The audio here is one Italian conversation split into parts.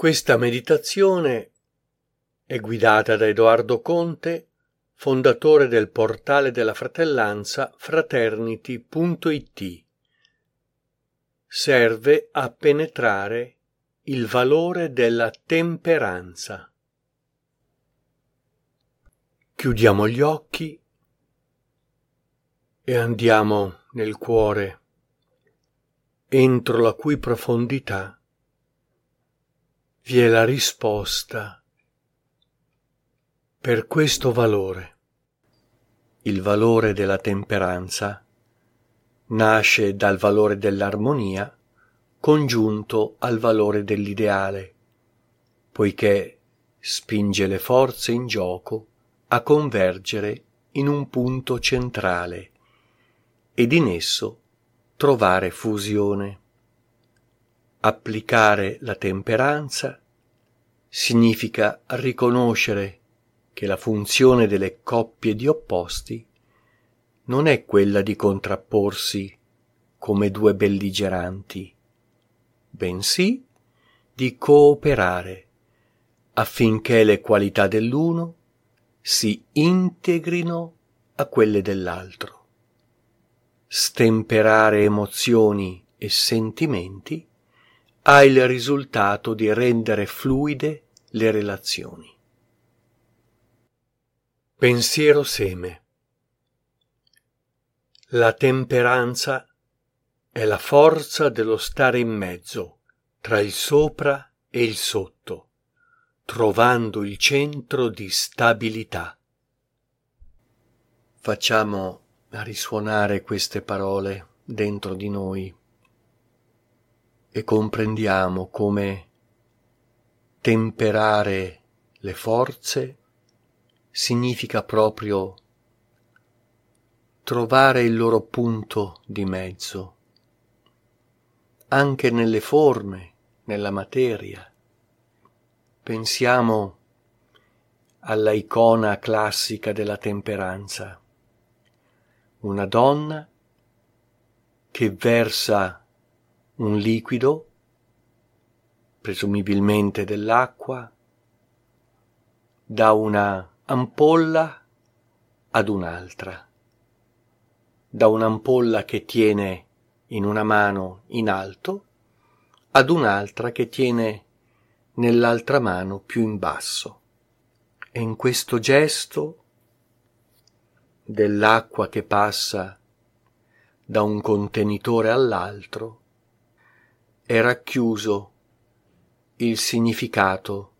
Questa meditazione è guidata da Edoardo Conte, fondatore del portale della fratellanza fraternity.it. Serve a penetrare il valore della temperanza. Chiudiamo gli occhi e andiamo nel cuore, entro la cui profondità vi è la risposta per questo valore. Il valore della temperanza nasce dal valore dell'armonia congiunto al valore dell'ideale, poiché spinge le forze in gioco a convergere in un punto centrale ed in esso trovare fusione. Applicare la temperanza significa riconoscere che la funzione delle coppie di opposti non è quella di contrapporsi come due belligeranti, bensì di cooperare affinché le qualità dell'uno si integrino a quelle dell'altro. Stemperare emozioni e sentimenti ha il risultato di rendere fluide le relazioni. Pensiero seme. La temperanza è la forza dello stare in mezzo tra il sopra e il sotto, trovando il centro di stabilità. Facciamo risuonare queste parole dentro di noi e comprendiamo come temperare le forze significa proprio trovare il loro punto di mezzo, anche nelle forme, nella materia. Pensiamo alla icona classica della temperanza, una donna che versa un liquido, presumibilmente dell'acqua, da una ampolla ad un'altra, da un'ampolla che tiene in una mano in alto ad un'altra che tiene nell'altra mano più in basso. E in questo gesto dell'acqua che passa da un contenitore all'altro è racchiuso il significato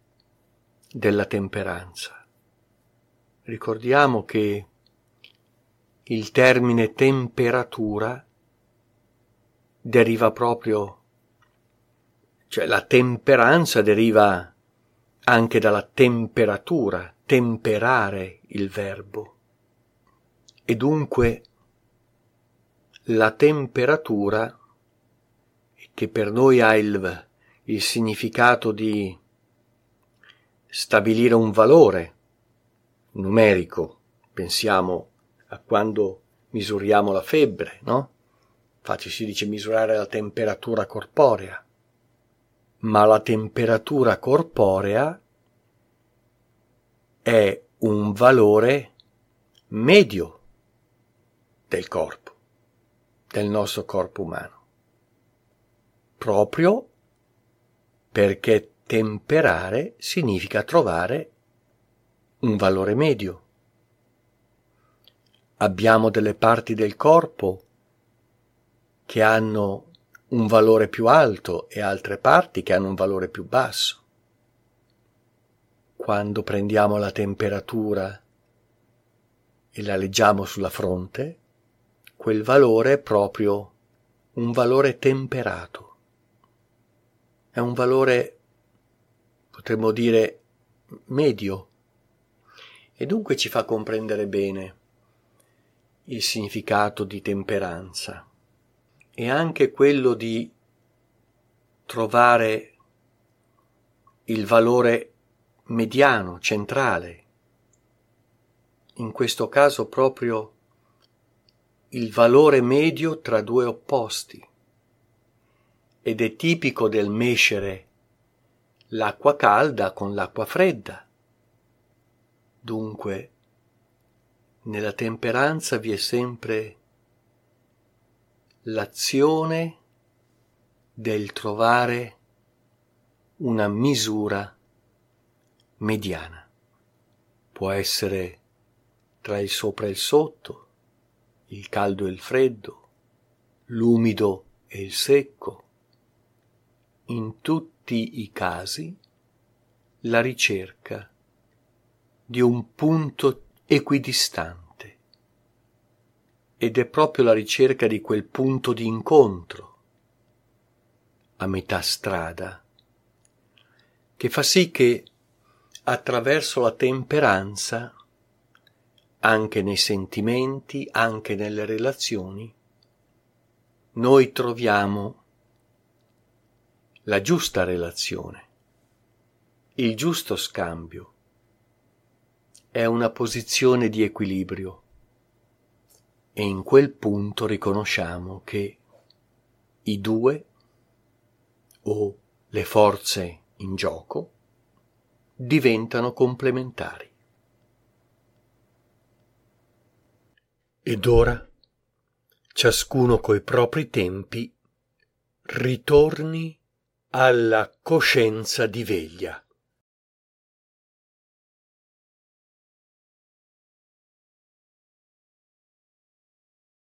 della temperanza. Ricordiamo che il termine temperatura deriva proprio, cioè la temperanza deriva anche dalla temperatura, temperare il verbo. E dunque la temperatura che per noi ha il, il significato di stabilire un valore numerico. Pensiamo a quando misuriamo la febbre, no? Infatti si dice misurare la temperatura corporea. Ma la temperatura corporea è un valore medio del corpo, del nostro corpo umano proprio perché temperare significa trovare un valore medio. Abbiamo delle parti del corpo che hanno un valore più alto e altre parti che hanno un valore più basso. Quando prendiamo la temperatura e la leggiamo sulla fronte, quel valore è proprio un valore temperato è un valore, potremmo dire, medio. E dunque ci fa comprendere bene il significato di temperanza e anche quello di trovare il valore mediano, centrale, in questo caso proprio il valore medio tra due opposti ed è tipico del mescere l'acqua calda con l'acqua fredda. Dunque, nella temperanza vi è sempre l'azione del trovare una misura mediana. Può essere tra il sopra e il sotto, il caldo e il freddo, l'umido e il secco. In tutti i casi la ricerca di un punto equidistante. Ed è proprio la ricerca di quel punto di incontro a metà strada che fa sì che attraverso la temperanza anche nei sentimenti, anche nelle relazioni, noi troviamo la giusta relazione, il giusto scambio, è una posizione di equilibrio e in quel punto riconosciamo che i due o le forze in gioco diventano complementari. Ed ora, ciascuno coi propri tempi, ritorni alla coscienza di veglia.